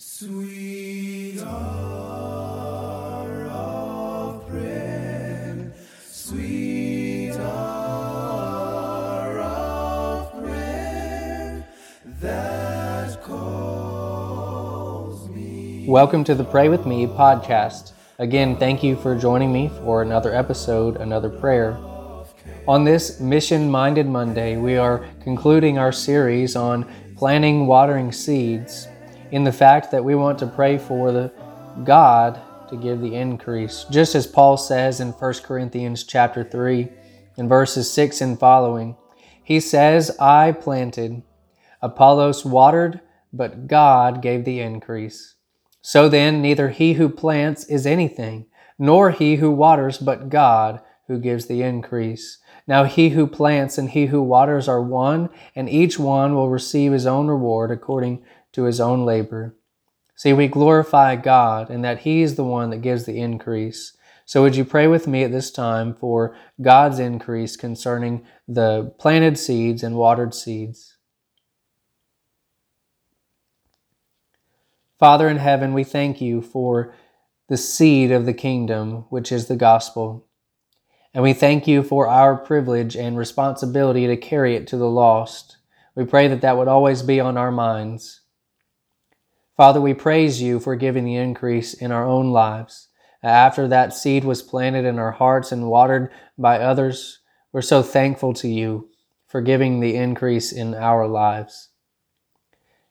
Sweet hour of prayer, sweet hour of prayer that calls me. Welcome to the Pray With Me podcast. Again, thank you for joining me for another episode, another prayer. On this Mission Minded Monday, we are concluding our series on planting watering seeds in the fact that we want to pray for the God to give the increase. Just as Paul says in 1 Corinthians chapter 3 in verses 6 and following, he says, I planted, Apollos watered, but God gave the increase. So then, neither he who plants is anything, nor he who waters, but God who gives the increase. Now he who plants and he who waters are one, and each one will receive his own reward according to his own labor. See, we glorify God and that He is the one that gives the increase. So, would you pray with me at this time for God's increase concerning the planted seeds and watered seeds? Father in heaven, we thank you for the seed of the kingdom, which is the gospel. And we thank you for our privilege and responsibility to carry it to the lost. We pray that that would always be on our minds. Father, we praise you for giving the increase in our own lives. After that seed was planted in our hearts and watered by others, we're so thankful to you for giving the increase in our lives.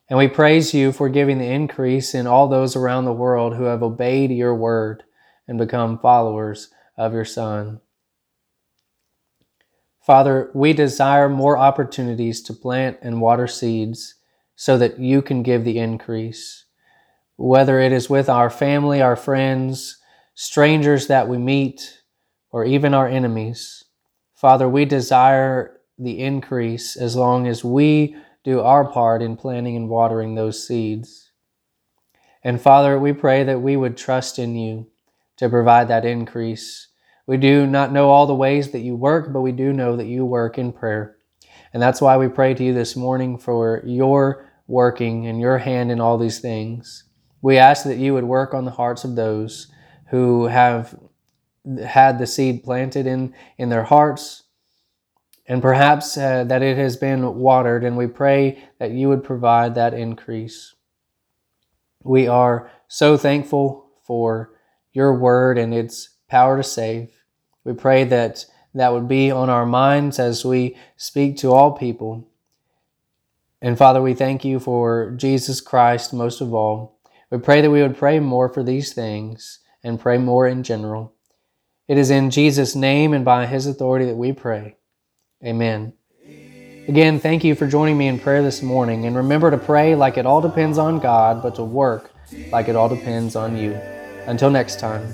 And we praise you for giving the increase in all those around the world who have obeyed your word and become followers of your Son. Father, we desire more opportunities to plant and water seeds so that you can give the increase. Whether it is with our family, our friends, strangers that we meet, or even our enemies. Father, we desire the increase as long as we do our part in planting and watering those seeds. And Father, we pray that we would trust in you to provide that increase. We do not know all the ways that you work, but we do know that you work in prayer. And that's why we pray to you this morning for your working and your hand in all these things. We ask that you would work on the hearts of those who have had the seed planted in, in their hearts, and perhaps uh, that it has been watered, and we pray that you would provide that increase. We are so thankful for your word and its power to save. We pray that that would be on our minds as we speak to all people and Father, we thank you for Jesus Christ most of all. We pray that we would pray more for these things and pray more in general. It is in Jesus' name and by his authority that we pray. Amen. Again, thank you for joining me in prayer this morning. And remember to pray like it all depends on God, but to work like it all depends on you. Until next time.